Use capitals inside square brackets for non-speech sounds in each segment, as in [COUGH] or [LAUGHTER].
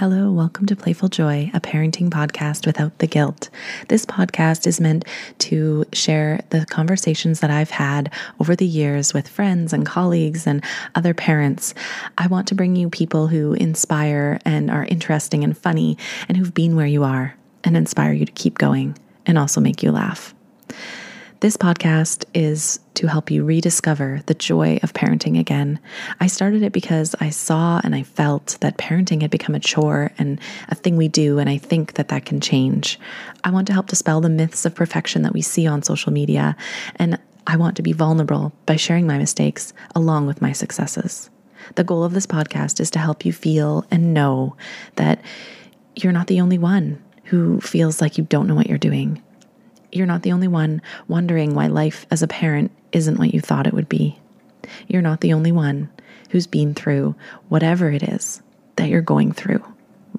Hello, welcome to Playful Joy, a parenting podcast without the guilt. This podcast is meant to share the conversations that I've had over the years with friends and colleagues and other parents. I want to bring you people who inspire and are interesting and funny and who've been where you are and inspire you to keep going and also make you laugh. This podcast is to help you rediscover the joy of parenting again. I started it because I saw and I felt that parenting had become a chore and a thing we do, and I think that that can change. I want to help dispel the myths of perfection that we see on social media, and I want to be vulnerable by sharing my mistakes along with my successes. The goal of this podcast is to help you feel and know that you're not the only one who feels like you don't know what you're doing you're not the only one wondering why life as a parent isn't what you thought it would be. You're not the only one who's been through whatever it is that you're going through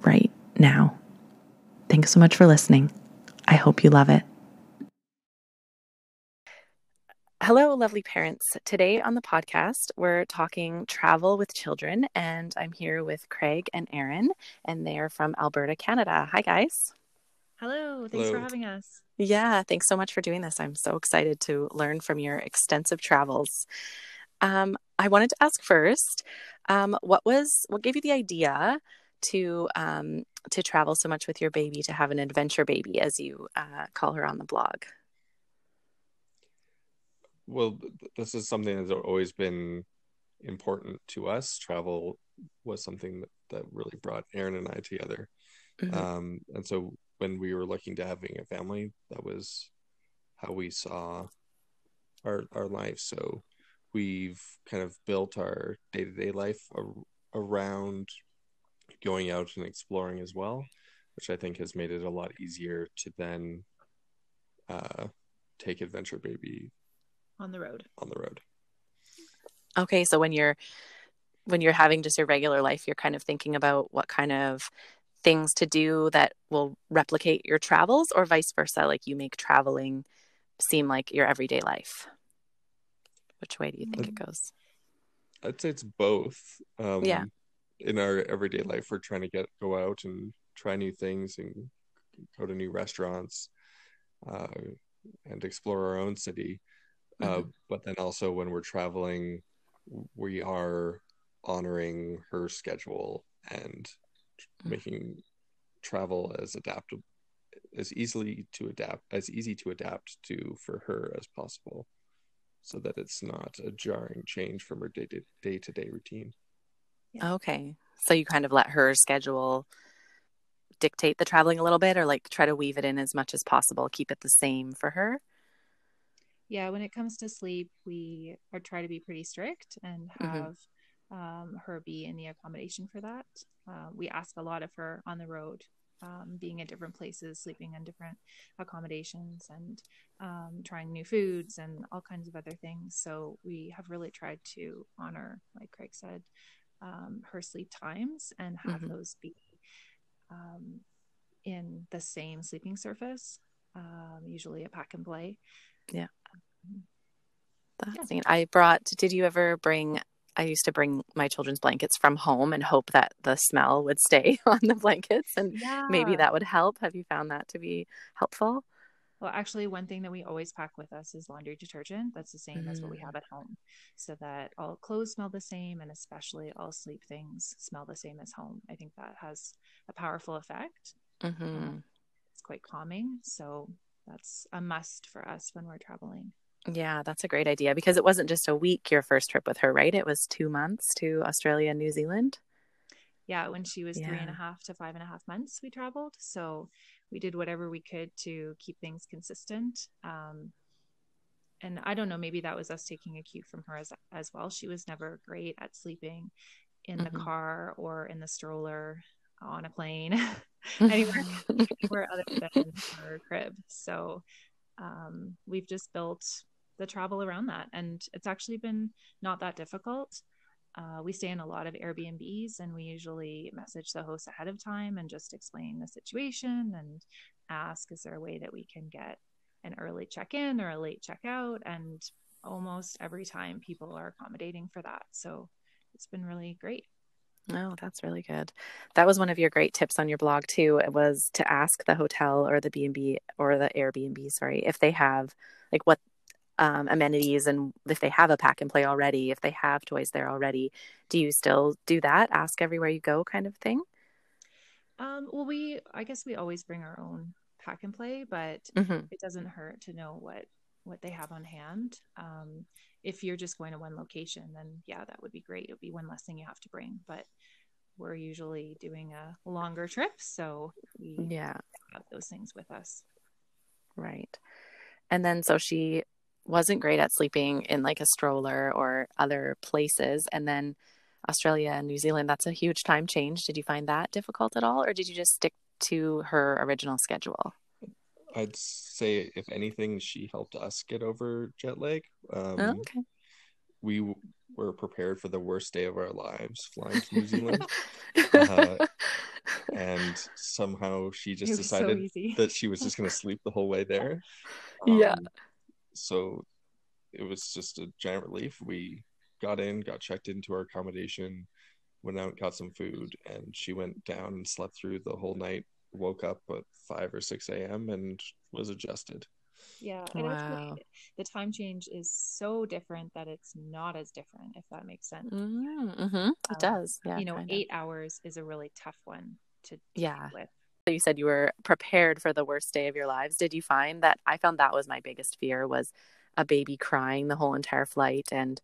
right now. Thanks so much for listening. I hope you love it. Hello, lovely parents. Today on the podcast, we're talking travel with children, and I'm here with Craig and Erin, and they're from Alberta, Canada. Hi, guys. Hello. Thanks Hello. for having us. Yeah, thanks so much for doing this. I'm so excited to learn from your extensive travels. Um, I wanted to ask first, um, what was what gave you the idea to um, to travel so much with your baby, to have an adventure baby, as you uh, call her on the blog? Well, this is something that's always been important to us. Travel was something that, that really brought Erin and I together. Mm-hmm. Um, and so when we were looking to having a family, that was how we saw our our life. So we've kind of built our day to day life ar- around going out and exploring as well, which I think has made it a lot easier to then uh, take Adventure Baby on the road. On the road. Okay, so when you're when you're having just a regular life, you're kind of thinking about what kind of things to do that will replicate your travels or vice versa like you make traveling seem like your everyday life which way do you think it goes i'd say it's both um, yeah in our everyday life we're trying to get go out and try new things and go to new restaurants uh, and explore our own city uh, mm-hmm. uh, but then also when we're traveling we are honoring her schedule and. Making travel as adaptable as easily to adapt as easy to adapt to for her as possible so that it's not a jarring change from her day to day to day routine okay. So you kind of let her schedule dictate the traveling a little bit or like try to weave it in as much as possible keep it the same for her? Yeah when it comes to sleep we are try to be pretty strict and mm-hmm. have mm-hmm um, her be in the accommodation for that. Uh, we ask a lot of her on the road, um, being at different places, sleeping in different accommodations, and um, trying new foods and all kinds of other things. So we have really tried to honor, like Craig said, um, her sleep times and have mm-hmm. those be um, in the same sleeping surface, um, usually a pack and play. Yeah. That's yeah. I brought. Did you ever bring I used to bring my children's blankets from home and hope that the smell would stay [LAUGHS] on the blankets and yeah. maybe that would help. Have you found that to be helpful? Well, actually, one thing that we always pack with us is laundry detergent. That's the same mm-hmm. as what we mm. have at home, so that all clothes smell the same, and especially all sleep things smell the same as home. I think that has a powerful effect. Mm-hmm. Um, it's quite calming, so that's a must for us when we're traveling. Yeah, that's a great idea because it wasn't just a week your first trip with her, right? It was two months to Australia and New Zealand. Yeah, when she was yeah. three and a half to five and a half months, we traveled. So we did whatever we could to keep things consistent. Um, and I don't know, maybe that was us taking a cue from her as as well. She was never great at sleeping in mm-hmm. the car or in the stroller on a plane, [LAUGHS] [LAUGHS] anywhere, anywhere other than her crib. So um, we've just built the travel around that. And it's actually been not that difficult. Uh, we stay in a lot of Airbnbs and we usually message the host ahead of time and just explain the situation and ask, is there a way that we can get an early check in or a late check out? And almost every time people are accommodating for that. So it's been really great. Oh, that's really good. That was one of your great tips on your blog too. It was to ask the hotel or the B and B or the Airbnb, sorry, if they have like what um, amenities and if they have a pack and play already, if they have toys there already. Do you still do that? Ask everywhere you go, kind of thing. Um, well, we I guess we always bring our own pack and play, but mm-hmm. it doesn't hurt to know what what they have on hand. Um, if you're just going to one location, then yeah, that would be great. It would be one less thing you have to bring. But we're usually doing a longer trip, so we yeah have those things with us. Right. And then so she wasn't great at sleeping in like a stroller or other places, and then Australia and New Zealand, that's a huge time change. Did you find that difficult at all, or did you just stick to her original schedule? I'd say, if anything, she helped us get over jet lag. Um, oh, okay. We w- were prepared for the worst day of our lives flying to New Zealand. uh, [LAUGHS] and somehow she just decided so that she was just going [LAUGHS] to sleep the whole way there. Um, yeah. So it was just a giant relief. We got in, got checked into our accommodation, went out, got some food, and she went down and slept through the whole night woke up at 5 or 6 a.m. and was adjusted. Yeah. And wow. actually, the time change is so different that it's not as different, if that makes sense. Mm-hmm. mm-hmm. It um, does. Yeah. You know, eight of. hours is a really tough one to yeah. with. You said you were prepared for the worst day of your lives. Did you find that I found that was my biggest fear was a baby crying the whole entire flight and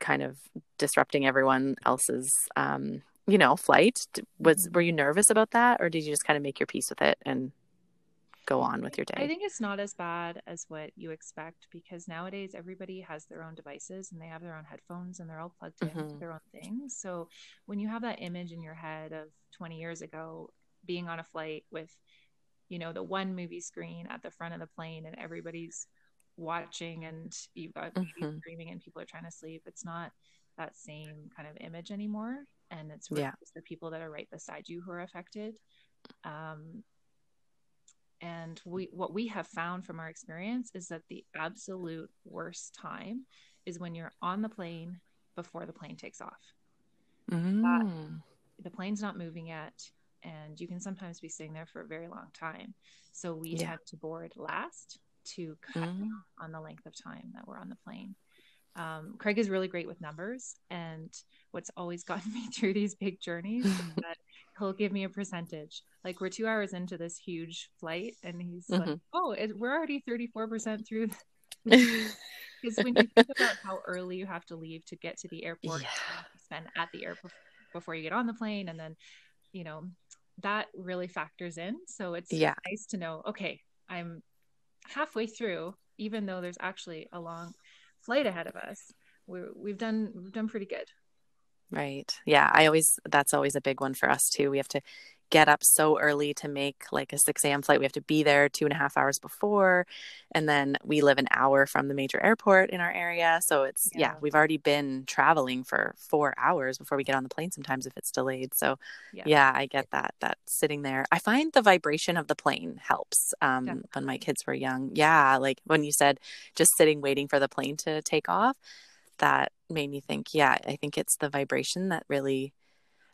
kind of disrupting everyone else's um, you know flight was mm-hmm. were you nervous about that or did you just kind of make your peace with it and go on with your day i think it's not as bad as what you expect because nowadays everybody has their own devices and they have their own headphones and they're all plugged mm-hmm. into their own things so when you have that image in your head of 20 years ago being on a flight with you know the one movie screen at the front of the plane and everybody's watching and you've got mm-hmm. screaming and people are trying to sleep it's not that same kind of image anymore and it's really yeah. the people that are right beside you who are affected um, and we what we have found from our experience is that the absolute worst time is when you're on the plane before the plane takes off mm. that, the plane's not moving yet and you can sometimes be sitting there for a very long time so we yeah. to board last to cut mm. on the length of time that we're on the plane um, Craig is really great with numbers, and what's always [LAUGHS] gotten me through these big journeys is [LAUGHS] that he'll give me a percentage. Like we're two hours into this huge flight, and he's mm-hmm. like, "Oh, it, we're already thirty four percent through." [LAUGHS] Because when you think about how early you have to leave to get to the airport, yeah. spend at the airport before you get on the plane, and then you know that really factors in. So it's yeah. nice to know. Okay, I'm halfway through, even though there's actually a long flight ahead of us, we we've done we've done pretty good. Right. Yeah. I always that's always a big one for us too. We have to get up so early to make like a 6 a.m. flight. We have to be there two and a half hours before. And then we live an hour from the major airport in our area. So it's, yeah, yeah we've already been traveling for four hours before we get on the plane sometimes if it's delayed. So yeah, yeah I get that, that sitting there. I find the vibration of the plane helps um, when my kids were young. Yeah. Like when you said just sitting waiting for the plane to take off, that made me think, yeah, I think it's the vibration that really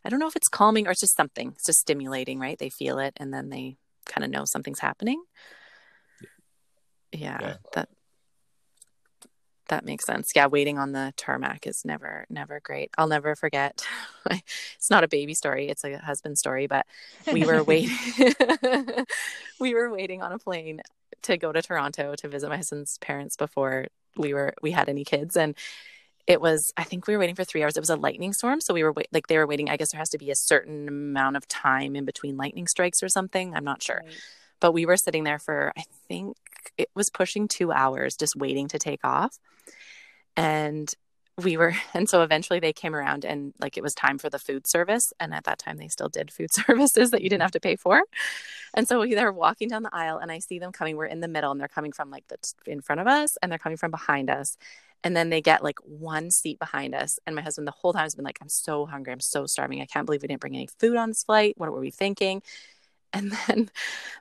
I don't know if it's calming or it's just something. It's just stimulating, right? They feel it and then they kind of know something's happening. Yeah, yeah, that that makes sense. Yeah, waiting on the tarmac is never never great. I'll never forget. [LAUGHS] it's not a baby story, it's a husband story, but we were waiting [LAUGHS] [LAUGHS] we were waiting on a plane to go to Toronto to visit my husband's parents before we were we had any kids and it was i think we were waiting for three hours. It was a lightning storm so we were like they were waiting i guess there has to be a certain amount of time in between lightning strikes or something i'm not sure. Right. but we were sitting there for i think it was pushing two hours just waiting to take off. And we were [LAUGHS] and so eventually they came around and like it was time for the food service. And at that time they still did food [LAUGHS] services that you didn't have to pay for. And so we, they're walking down the aisle and i see them coming. We're in the middle and they're coming from like the in front of us and they're coming from behind us and then they get like one seat behind us. And my husband the whole time has been like, I'm so hungry. I'm so starving. I can't believe we didn't bring any food on this flight. What were we thinking? And [LAUGHS] then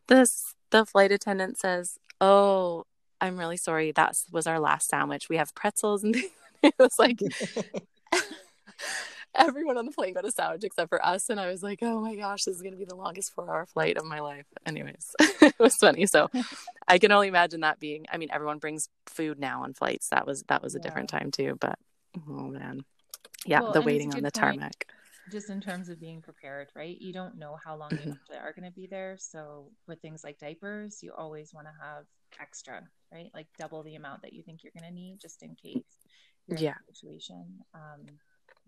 this the flight attendant says, Oh, I'm really sorry. That was our last sandwich. We have pretzels and [LAUGHS] it was like [LAUGHS] everyone on the plane got a sandwich except for us. And I was like, oh my gosh, this is going to be the longest four hour flight of my life. Anyways, [LAUGHS] it was funny. So [LAUGHS] I can only imagine that being, I mean, everyone brings food now on flights. That was, that was a yeah. different time too. But oh man. Yeah. Well, the waiting on the tarmac. Just in terms of being prepared, right? You don't know how long mm-hmm. you are going to be there. So with things like diapers, you always want to have extra, right? Like double the amount that you think you're going to need just in case. Yeah. situation. Um,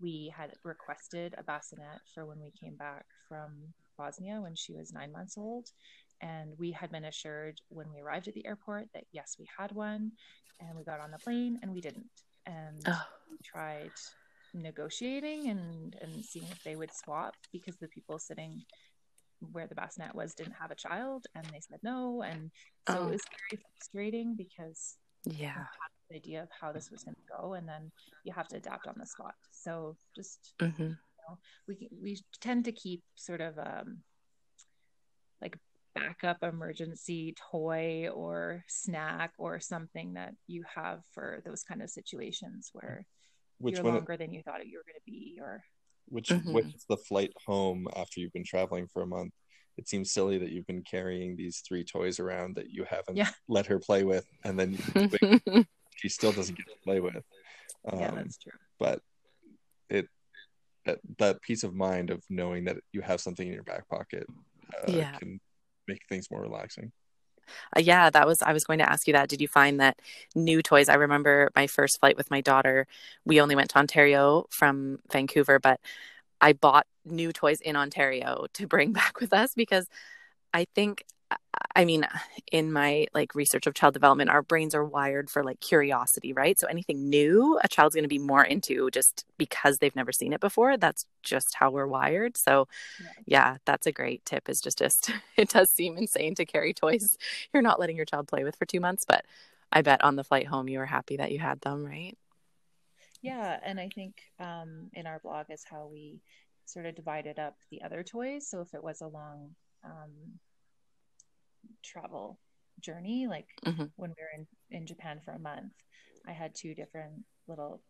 we had requested a bassinet for when we came back from Bosnia when she was nine months old. And we had been assured when we arrived at the airport that yes, we had one. And we got on the plane and we didn't. And oh. we tried negotiating and, and seeing if they would swap because the people sitting where the bassinet was didn't have a child and they said no. And so oh. it was very frustrating because yeah idea of how this was going to go and then you have to adapt on the spot so just mm-hmm. you know, we we tend to keep sort of um like backup emergency toy or snack or something that you have for those kind of situations where which you're longer it, than you thought you were going to be or which mm-hmm. with the flight home after you've been traveling for a month it seems silly that you've been carrying these three toys around that you haven't yeah. let her play with and then [LAUGHS] she still doesn't get to play with. Um, yeah, that's true. But it that that peace of mind of knowing that you have something in your back pocket uh, yeah. can make things more relaxing. Uh, yeah, that was I was going to ask you that. Did you find that new toys? I remember my first flight with my daughter. We only went to Ontario from Vancouver, but I bought new toys in Ontario to bring [LAUGHS] back with us because I think I mean, in my like research of child development, our brains are wired for like curiosity, right? So anything new, a child's going to be more into just because they've never seen it before. That's just how we're wired. So, yeah, that's a great tip. Is just just [LAUGHS] it does seem insane to carry toys [LAUGHS] you're not letting your child play with for two months, but I bet on the flight home you were happy that you had them, right? Yeah, and I think um, in our blog is how we sort of divided up the other toys. So if it was a long um, travel journey like mm-hmm. when we were in, in japan for a month i had two different little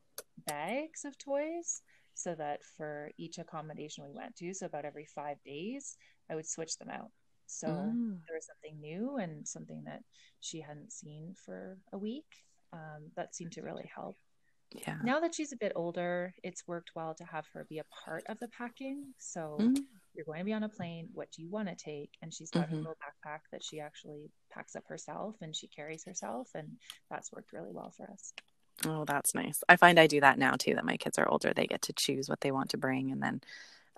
bags of toys so that for each accommodation we went to so about every five days i would switch them out. So mm. there was something new and something that she hadn't seen for a week um, that seemed to really help. Yeah. Now that she's a bit older it's worked well to have her be a part of the packing. So mm you're going to be on a plane. What do you want to take? And she's got mm-hmm. a little backpack that she actually packs up herself and she carries herself. And that's worked really well for us. Oh, that's nice. I find I do that now too, that my kids are older. They get to choose what they want to bring. And then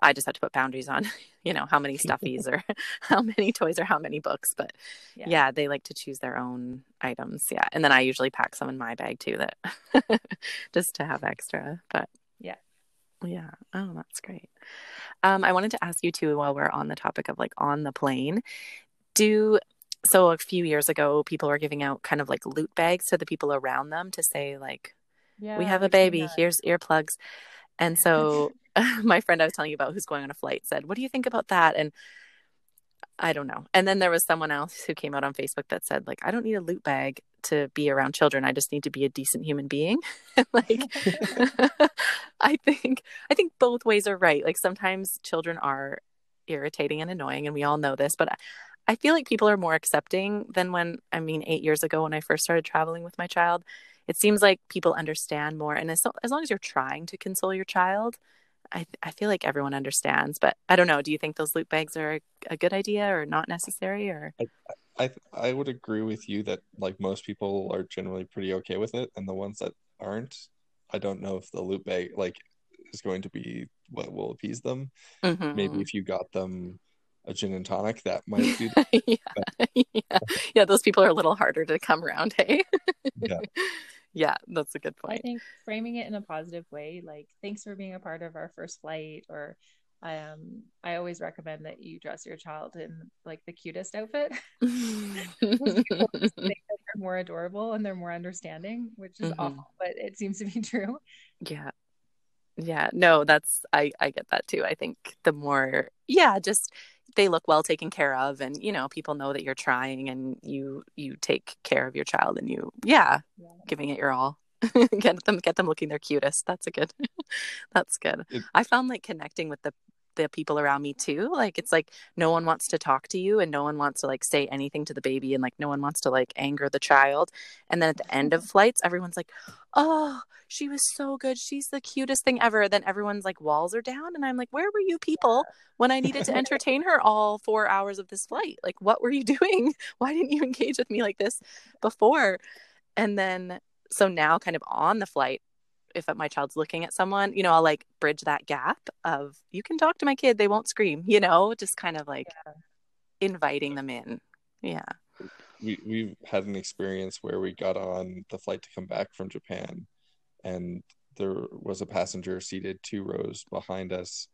I just have to put boundaries on, [LAUGHS] you know, how many stuffies or [LAUGHS] how many toys or how many books. But yeah. yeah. they like to choose their own items. Yeah. And then I usually pack some in my bag too, that [LAUGHS] just to have extra. But yeah. Oh, that's great. Um, I wanted to ask you too, while we're on the topic of like on the plane, do so a few years ago, people were giving out kind of like loot bags to the people around them to say like, yeah, we have a baby, here's earplugs. And so [LAUGHS] [LAUGHS] my friend I was telling you about who's going on a flight said, what do you think about that? And I don't know. And then there was someone else who came out on Facebook that said, like, I don't need a loot bag to be around children. I just need to be a decent human being. [LAUGHS] like [LAUGHS] [LAUGHS] I think I think both ways are right. Like sometimes children are irritating and annoying and we all know this, but I, I feel like people are more accepting than when I mean 8 years ago when I first started traveling with my child. It seems like people understand more and as, as long as you're trying to console your child, I, I feel like everyone understands, but I don't know. Do you think those loot bags are a, a good idea or not necessary? Or I, I, I would agree with you that like most people are generally pretty okay with it, and the ones that aren't, I don't know if the loot bag like is going to be what will appease them. Mm-hmm. Maybe if you got them a gin and tonic, that [LAUGHS] might be. yeah. [LAUGHS] yeah, yeah. Those people are a little harder to come around. Hey. yeah [LAUGHS] yeah, that's a good point. I think framing it in a positive way, like thanks for being a part of our first flight, or um, I always recommend that you dress your child in like the cutest outfit. [LAUGHS] [LAUGHS] they're more adorable and they're more understanding, which is mm-hmm. awful, but it seems to be [LAUGHS] true. Yeah. Yeah, no, that's I I get that too. I think the more yeah, just they look well taken care of and you know people know that you're trying and you you take care of your child and you yeah, yeah. giving it your all [LAUGHS] get them get them looking their cutest. That's a good. [LAUGHS] that's good. It, I found like connecting with the the people around me too. Like it's like no one wants to talk to you and no one wants to like say anything to the baby and like no one wants to like anger the child. And then at the end of mm-hmm. flights, everyone's like, "Oh, she was so good. She's the cutest thing ever." Then everyone's like walls are down and I'm like, "Where were you people when I needed to entertain her all 4 hours of this flight? Like what were you [LAUGHS] doing? Why didn't you engage with me like this before?" And then so now kind of on the flight if my child's looking at someone, you know, I'll like bridge that gap of you can talk to my kid, they won't scream, you know, just kind of like yeah. inviting them in. Yeah. We we had an experience where we got on the flight to come back from Japan and there was a passenger seated two rows behind us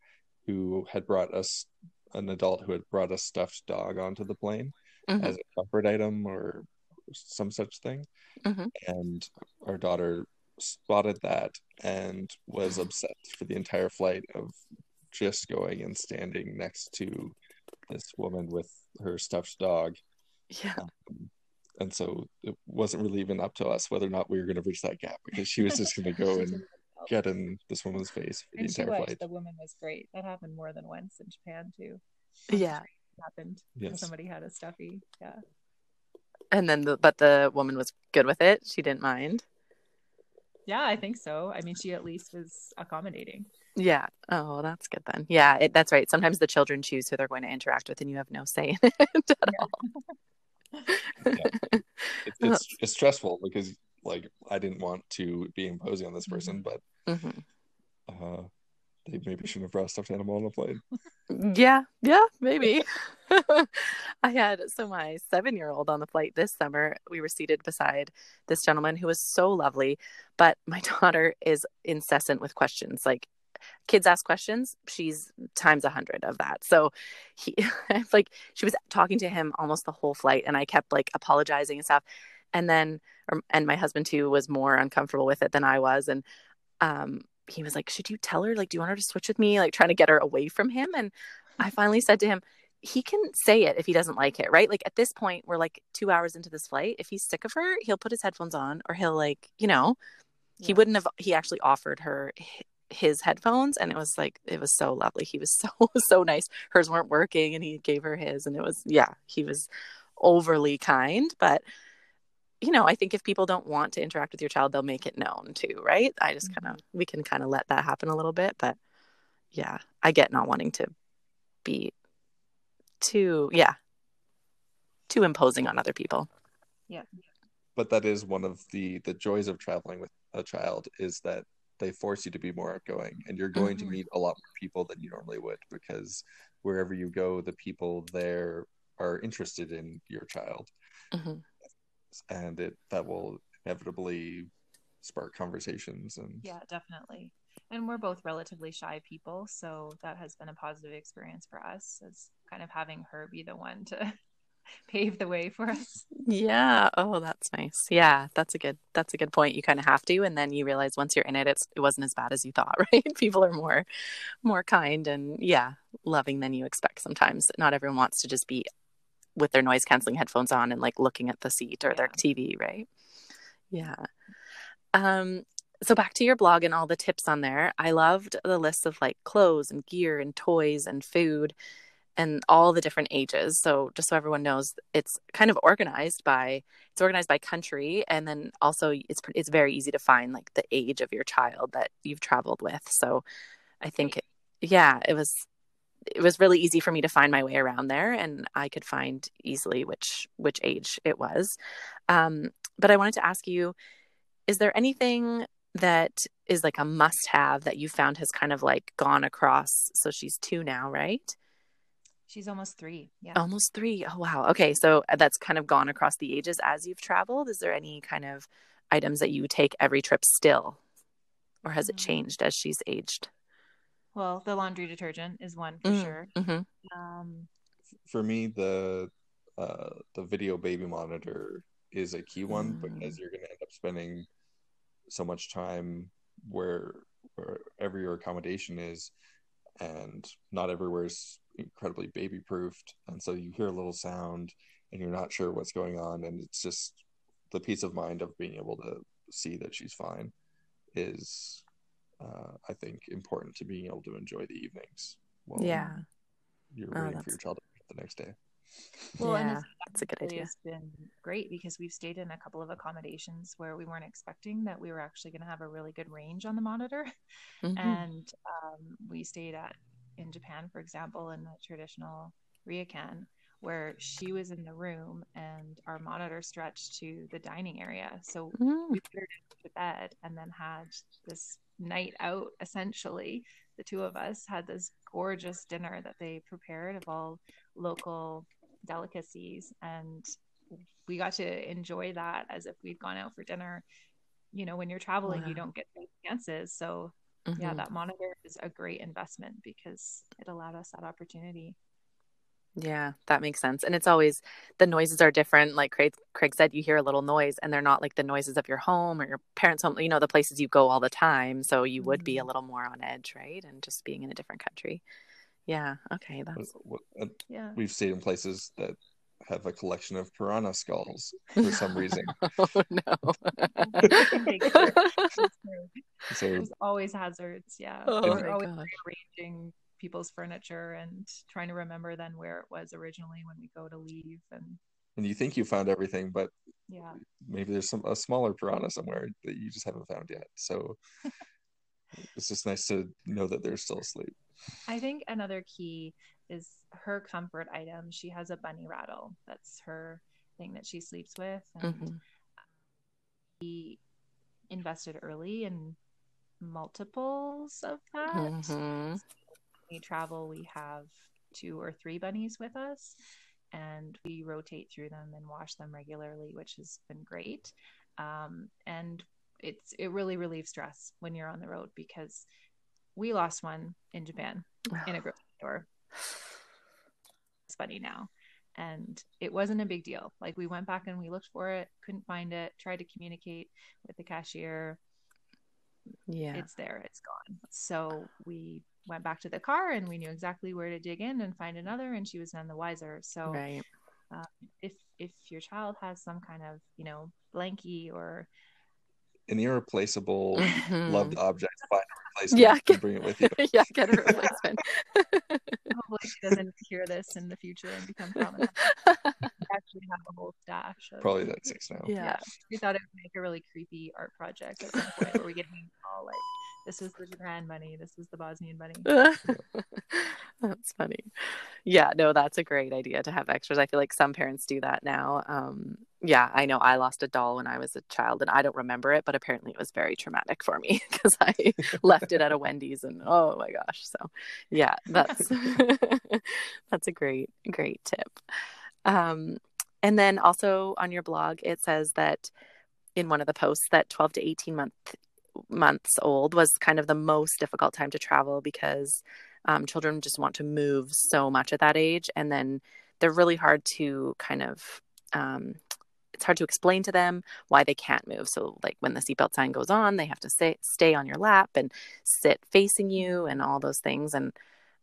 who had brought us an adult who had brought a stuffed dog onto the plane mm-hmm. as a comfort item or some such thing. Mm-hmm. And our daughter spotted that and was obsessed for the entire flight of just going and standing next to this woman with her stuffed dog. Yeah. Um, and so it wasn't really even up to us whether or not we were going to bridge that gap because she was just going [LAUGHS] to go and get in this woman's face for the and entire flight. The woman was great. That happened more than once in Japan too. Yeah. happened. Yes. Somebody had a stuffy. Yeah. And then, the, but the woman was good with it. She didn't mind. Yeah, I think so. I mean, she at least was accommodating. Yeah. Oh, that's good then. Yeah, it, that's right. Sometimes the children choose who they're going to interact with, and you have no say in [LAUGHS] it at yeah. all. yeah. It, [LAUGHS] it's it's stressful because like I didn't want to be imposing on this person, mm-hmm. but mm-hmm. uh, they maybe shouldn't have brought a stuffed animal on the plane. Yeah, yeah, maybe. [LAUGHS] I had so my seven year old on the flight this summer. We were seated beside this gentleman who was so lovely, but my [LAUGHS] daughter is incessant with questions. Like kids ask questions, she's times a hundred of that. So he [LAUGHS] like she was talking to him almost the whole flight, and I kept like apologizing and stuff. And then, and my husband too was more uncomfortable with it than I was, and um, he was like, Should you tell her? Like, do you want her to switch with me? Like, trying to get her away from him. And I mm-hmm. finally said to him, He can say it if he doesn't like it, right? Like, at this point, we're like two hours into this flight. If he's sick of her, he'll put his headphones on or he'll, like, you know, yeah. he wouldn't have, he actually offered her his headphones and it was like it was so lovely he was [LAUGHS] so so nice hers weren't working and he gave her his and it was yeah he was overly kind but you know, I think if people don't want to interact with your child, they'll make it known too, right? I just kind of, mm-hmm. we can kind of let that happen a little bit. But yeah, I get not wanting to be too, yeah, too imposing on other people. Yeah. But that is one of the the joys of traveling with a child is that they force you to be more outgoing and you're going mm-hmm. to meet a lot more people than you normally would because wherever you go the people there are interested in your child mm-hmm and it that will inevitably spark conversations and yeah definitely. And we're both relatively shy people so that has been a positive experience for us as kind of having her be the one to [LAUGHS] pave the way for us. Yeah. Oh that's nice. Yeah that's a good that's a good point. You kind of have to and then you realize once you're in it it's it wasn't as bad as you thought [LAUGHS] right? People are more more kind and yeah loving than you expect sometimes. Not everyone wants to just be with their noise canceling headphones on and like looking at the seat or yeah. their TV, right? Yeah. Um so back to your blog and all the tips on there. I loved the list of like clothes and gear and toys and food and all the different ages. So just so everyone knows, it's kind of organized by it's organized by country, and then also it's it's very easy to find like the age of your child that you've traveled with. So I think, yeah, it was it was really easy for me to find my way around there and i could find easily which which age it was. Um, but i wanted to ask you is there anything that is like a must have that you found has kind of like gone across? So she's two now right? She's almost three yeah. Almost three. Oh wow okay so that's kind of gone across the ages as you've traveled? Is there any kind of items that you take every trip still? Or has mm-hmm. it changed as she's aged well, the laundry detergent is one for mm, sure. Mm-hmm. Um, for me, the uh, the video baby monitor is a key one mm. because you're going to end up spending so much time where wherever your accommodation is, and not everywhere is incredibly baby proofed, and so you hear a little sound and you're not sure what's going on, and it's just the peace of mind of being able to see that she's fine is uh, I think important to being able to enjoy the evenings. yeah, you're oh, waiting for your child the next day. Well, yeah, and that's a good idea. It's been great because we've stayed in a couple of accommodations where we weren't expecting that we were actually going to have a really good range on the monitor, mm-hmm. [LAUGHS] and um, we stayed at in Japan, for example, in the traditional ryokan, where she was in the room and our monitor stretched to the dining area. So mm. we put her to bed and then had this night out essentially. The two of us had this gorgeous dinner that they prepared of all local delicacies and we got to enjoy that as if we'd gone out for dinner. You know, when you're traveling, wow. you don't get chances. So mm-hmm. yeah, that monitor is a great investment because it allowed us that opportunity. Yeah, that makes sense. And it's always the noises are different. Like Craig, Craig said, you hear a little noise and they're not like the noises of your home or your parents' home, you know, the places you go all the time. So you would be a mm-hmm. little more on edge, right? And just being in a different country. Yeah. Okay. That's, yeah. We've stayed in places that have a collection of piranha skulls [LAUGHS] for some reason. [LAUGHS] oh, no. [LAUGHS] so, There's always hazards. Yeah. Oh, We're always gosh. rearranging people's furniture and trying to remember then where it was originally when we go to leave and and you think you found everything but yeah. maybe there's some a smaller piranha somewhere that you just haven't found yet. So [LAUGHS] it's just nice to know that they're still asleep. I think another key is her comfort item. She has a bunny rattle. That's her thing that she sleeps with. And mm-hmm. we invested early in multiples of that. Mm-hmm we travel, we have two or three bunnies with us, and we rotate through them and wash them regularly, which has been great. Um, and it's it really relieves stress when you're on the road because we lost one in Japan in a grocery store. It's funny now. And it wasn't a big deal. Like we went back and we looked for it, couldn't find it, tried to communicate with the cashier. Yeah. It's there, it's gone. So we went back to the car and we knew exactly where to dig in and find another and she was none the wiser so right. um, if if your child has some kind of you know blankie or an irreplaceable mm-hmm. loved object find a replacement yeah get, bring it with you [LAUGHS] yeah get a replacement [LAUGHS] hopefully she doesn't hear this in the future and become prominent actually have a whole stash of, probably that six now yeah. yeah we thought it would make a really creepy art project at some point where we get all like this is the Japan money. This is the Bosnian money. [LAUGHS] that's funny. Yeah, no, that's a great idea to have extras. I feel like some parents do that now. Um, yeah, I know I lost a doll when I was a child and I don't remember it, but apparently it was very traumatic for me [LAUGHS] because I [LAUGHS] left it at a Wendy's and oh my gosh. So yeah, that's that's a great, great tip. Um, and then also on your blog, it says that in one of the posts that 12 to 18 month months old was kind of the most difficult time to travel because um, children just want to move so much at that age and then they're really hard to kind of um, it's hard to explain to them why they can't move. So like when the seatbelt sign goes on they have to stay, stay on your lap and sit facing you and all those things. And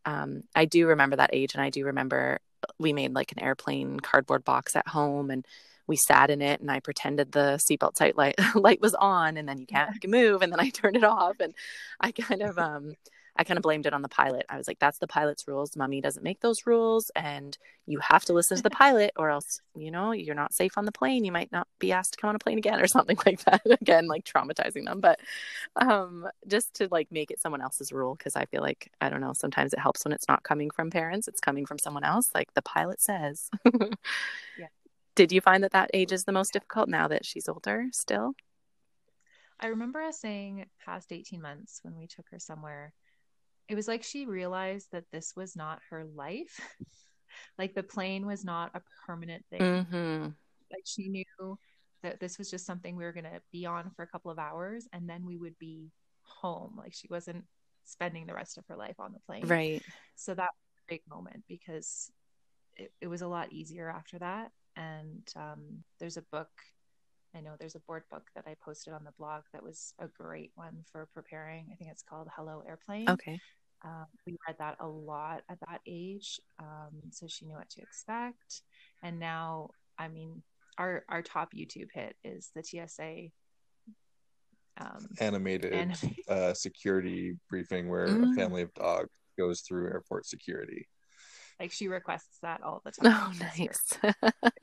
um, i do remember that age and i do remember we made like an airplane cardboard box at home and we sat in it and I pretended the seatbelt sight light [LAUGHS] light was on and then you can't [LAUGHS] move and then I [LAUGHS] turned it off and I kind of um I kind of blamed it on the pilot. I was like, that's the pilot's rules. Mummy doesn't make those rules and you have to listen to the pilot or else, you know, you're not safe on the plane. You might not be asked to come on a plane again or something like that. again, like traumatizing them. But um just to like make it someone else's rule because I feel like I don't know, sometimes it helps when it's not coming from parents, it's coming from someone else like the pilot says. yeah did you find that that age is the most difficult now that she's older still? I remember us saying past 18 months when we took her somewhere, it was like she realized that this was not her life. [LAUGHS] like the plane was not a permanent thing. Mm-hmm. Like she knew that this was just something we were going to be on for a couple of hours and then we would be home. Like she wasn't spending the rest of her life on the plane. Right. So that was a big moment because it, it was a lot easier after that and um, there's a book i know there's a board book that i posted on the blog that was a great one for preparing i think it's called hello airplane okay um, we read that a lot at that age um, so she knew what to expect and now i mean our our top youtube hit is the tsa um, animated, animated. Uh, security briefing where mm. a family of dogs goes through airport security. Like she requests that all the [LAUGHS] time. Oh, nice. [LAUGHS]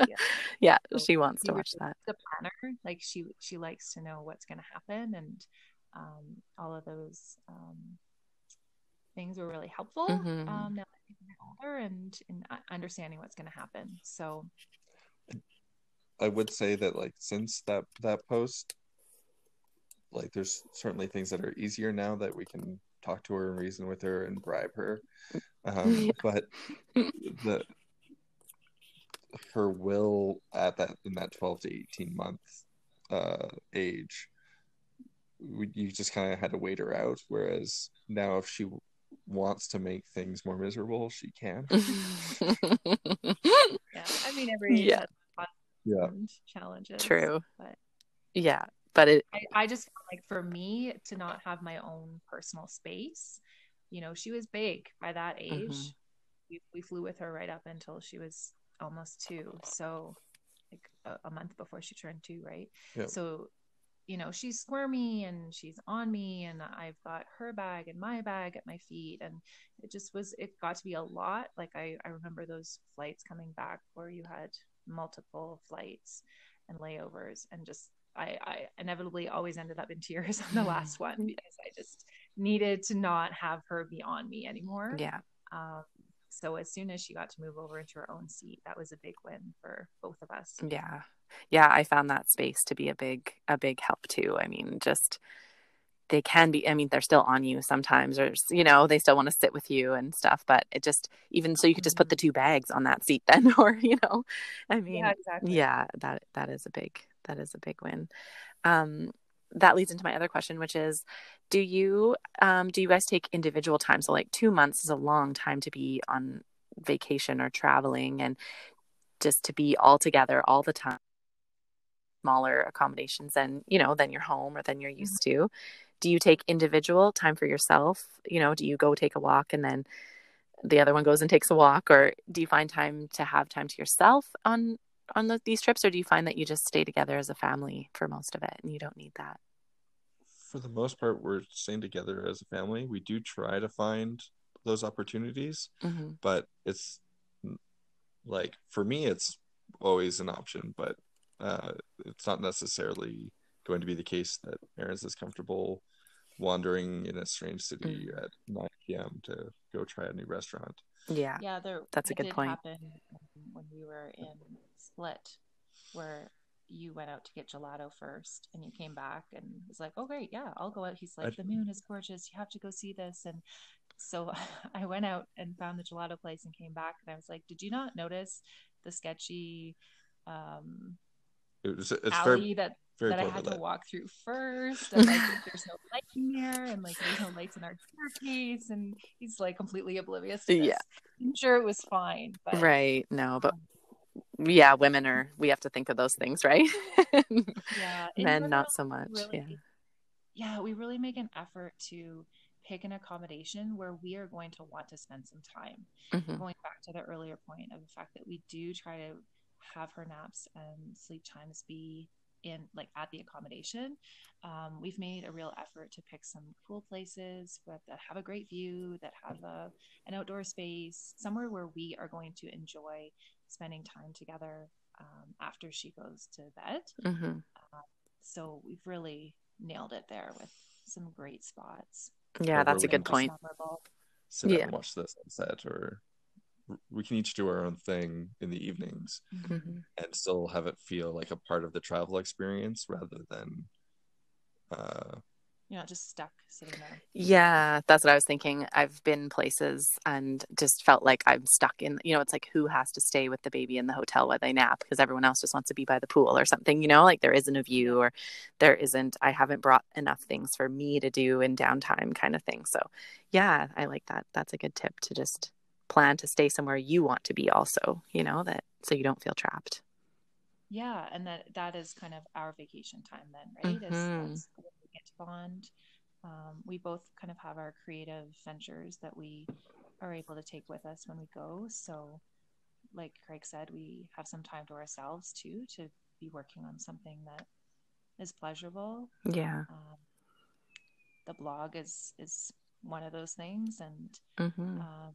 yeah, yeah so she wants to watch that. The planner, like she she likes to know what's going to happen, and um, all of those um, things were really helpful. Mm-hmm. Um, now that I'm older and in understanding what's going to happen. So, I would say that like since that that post, like there's certainly things that are easier now that we can talk to her and reason with her and bribe her. [LAUGHS] Um, yeah. But the her will at that in that 12 to 18 month uh, age, we, you just kind of had to wait her out. Whereas now, if she wants to make things more miserable, she can. [LAUGHS] yeah, I mean, every yeah, yeah. challenges. True, but yeah, but it I, I just felt like for me to not have my own personal space you know she was big by that age. Mm-hmm. we, we flew with her right up until she was almost two. So like a, a month before she turned two right? Yep. so you know she's squirmy and she's on me and i've got her bag and my bag at my feet. And it just was it got to be a lot. Like i i remember those flights coming back where you had multiple flights and layovers and just I, I inevitably always ended up in tears [LAUGHS] on the mm. last one because I just needed to not have her be on me anymore. Yeah. Um, so as soon as she got to move over into her own seat, that was a big win for both of us. Yeah. Yeah, I found that space to be a big a big help too. I mean, just they can be i mean they're still on you sometimes or you know they still want to sit with you and stuff but it just even so you could just put the mm-hmm. two bags on that seat then [LAUGHS] or you know i mean yeah, exactly. yeah that that is a big that is a big win. Um, that leads into my other question, which is, do you um, do you guys take individual time? So like two months is a long time to be on vacation or traveling, and just to be all together all the time. Smaller accommodations than you know than your home or than you're used mm-hmm. to. Do you take individual time for yourself? You know, do you go take a walk and then the other one goes and takes a walk, or do you find time to have time to yourself on on the, these trips, or do you find that you just stay together as a family for most of it, and you don't need that? For the most part, we're staying together as a family. We do try to find those opportunities, mm-hmm. but it's like for me, it's always an option, but uh, it's not necessarily going to be the case that Erin's is comfortable wandering in a strange city mm. at 9 p.m. to go try a new restaurant. Yeah, yeah, there. That's a good point. Happen when we were in Split, where you went out to get gelato first, and you came back and was like, "Oh, great, yeah, I'll go out." He's like, I... "The moon is gorgeous. You have to go see this." And so [LAUGHS] I went out and found the gelato place and came back, and I was like, "Did you not notice the sketchy?" Um, it was, it's alley very, that very that I had to walk through first. [LAUGHS] And like there's no light in there, and like there's no lights in our staircase, and he's like completely oblivious. To this. Yeah, I'm sure it was fine, but right, no, but um, yeah, women are we have to think of those things, right? [LAUGHS] yeah, men not so much. Really, yeah, yeah, we really make an effort to pick an accommodation where we are going to want to spend some time. Mm-hmm. Going back to the earlier point of the fact that we do try to have her naps and sleep times be in like at the accommodation. Um, we've made a real effort to pick some cool places that, that have a great view, that have a, an outdoor space, somewhere where we are going to enjoy spending time together um, after she goes to bed. Mm-hmm. Uh, so we've really nailed it there with some great spots. Yeah, that's a good point. Sit yeah. and watch the sunset or we can each do our own thing in the evenings mm-hmm. and still have it feel like a part of the travel experience rather than uh you're not just stuck sitting there. Yeah that's what i was thinking. I've been places and just felt like i'm stuck in you know it's like who has to stay with the baby in the hotel while they nap because everyone else just wants to be by the pool or something you know like there isn't a view or there isn't i haven't brought enough things for me to do in downtime kind of thing. So yeah i like that. That's a good tip to just plan to stay somewhere you want to be also you know that so you don't feel trapped yeah and that that is kind of our vacation time then right mm-hmm. is we get to bond um, we both kind of have our creative ventures that we are able to take with us when we go so like craig said we have some time to ourselves too to be working on something that is pleasurable. Yeah. Um, the blog is is one of those things, and mm-hmm. um,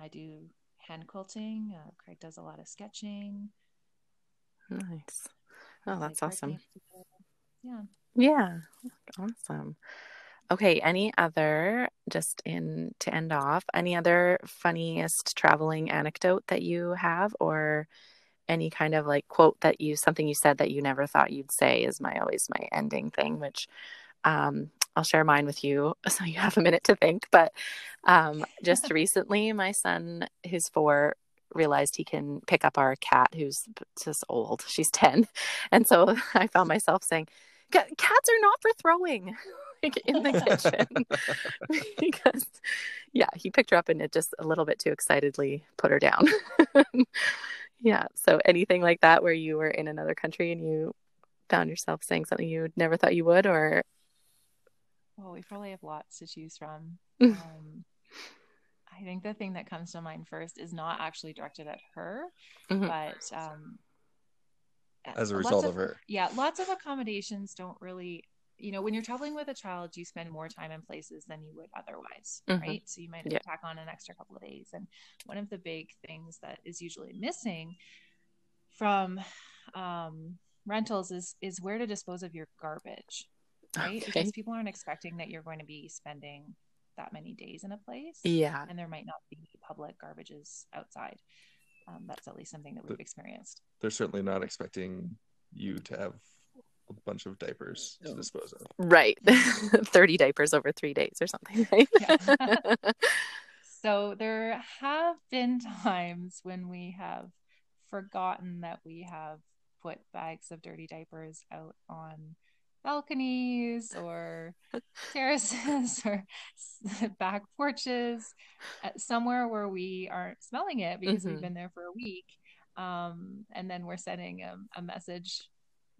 I do hand quilting. Uh, Craig does a lot of sketching. Nice. Oh, that's like awesome. Yeah. Yeah. Awesome. Okay, any other just in to end off, any other funniest traveling anecdote that you have or any kind of like quote that you something you said that you never thought you'd say is my always my ending thing, which um I'll share mine with you [LAUGHS] so you have a minute to think. But um, just recently, my son, who's four, realized he can pick up our cat who's just old. She's 10. And so [LAUGHS] I found myself saying, Cats are not for throwing [LAUGHS] in the kitchen. because, yeah, he picked her up and it just a little bit too excitedly put her down. yeah. So anything like that where you were in another country and you found yourself saying something you never thought you would or well, we probably have lots to choose from. [LAUGHS] um, I think the thing that comes to mind first is not actually directed at her, mm-hmm. but um, as a result of, of, her. Yeah, lots of accommodations don't really, you know, when you're traveling with a child, you spend more time in places than you would otherwise, mm-hmm. right? So you might yeah. tack on an extra couple of days. And one of the big things that is usually missing from um, rentals is is where to dispose of your garbage right? Okay. Because people aren't expecting that you're going to be spending that many days in a place. Yeah. And there might not be public garbages outside. Um, that's at least something that we've experienced. They're certainly not expecting you to have a bunch of diapers to dispose of. Right. [LAUGHS] 30 diapers over three days or something, right? [LAUGHS] so there have been times when we have forgotten that we have put bags of dirty diapers out on balconies or [LAUGHS] terraces [LAUGHS] or [LAUGHS] back porches uh, somewhere where we aren't smelling it because mm-hmm. we've been there for a week um, and then we're sending a, a message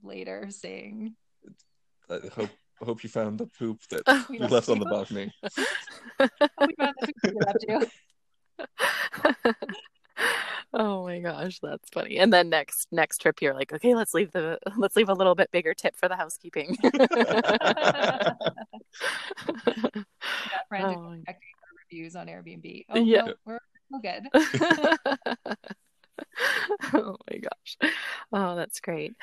later saying i hope I hope you found the poop that we you left you. on the balcony. we found the poop left you. Oh my gosh, that's funny. And then next next trip you're like, okay, let's leave the [LAUGHS] let's leave a little bit bigger tip for the housekeeping. [LAUGHS] [LAUGHS] oh. reviews on Airbnb. Oh, yeah, no, we're, we're good. [LAUGHS] oh my gosh. Oh, that's great.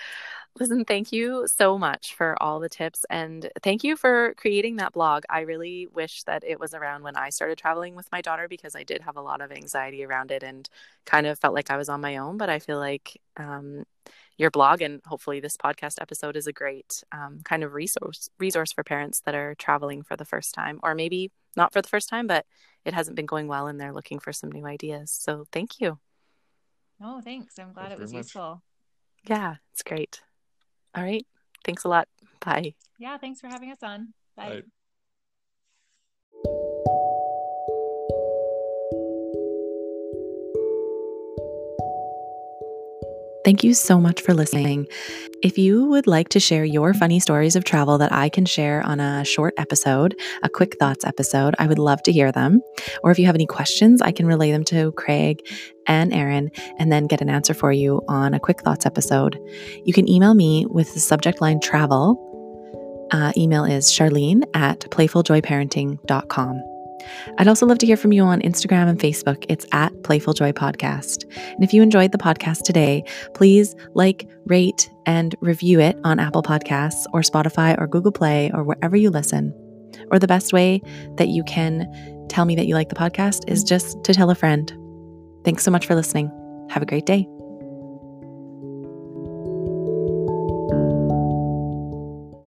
Listen, thank you so much for all the tips and thank you for creating that blog. I really wish that it was around when I started traveling with my daughter because I did have a lot of anxiety around it and kind of felt like I was on my own. But I feel like um, your blog and hopefully this podcast episode is a great um, kind of resource resource for parents that are traveling for the first time or maybe not for the first time, but it hasn't been going well and they're looking for some new ideas. So thank you. Oh, thanks. I'm glad Thanks it was useful. Yeah, it's great. All right. Thanks a lot. Bye. Yeah, thanks for having us on. Bye. Bye. Thank you so much for listening. If you would like to share your funny stories of travel that I can share on a short episode, a quick thoughts episode, I would love to hear them. Or if you have any questions, I can relay them to Craig and Erin and then get an answer for you on a quick thoughts episode. You can email me with the subject line travel. Uh, email is charlene at playfuljoyparenting.com. I'd also love to hear from you on Instagram and Facebook. It's at Playful Joy Podcast. And if you enjoyed the podcast today, please like, rate, and review it on Apple Podcasts or Spotify or Google Play or wherever you listen. Or the best way that you can tell me that you like the podcast is just to tell a friend. Thanks so much for listening. Have a great day.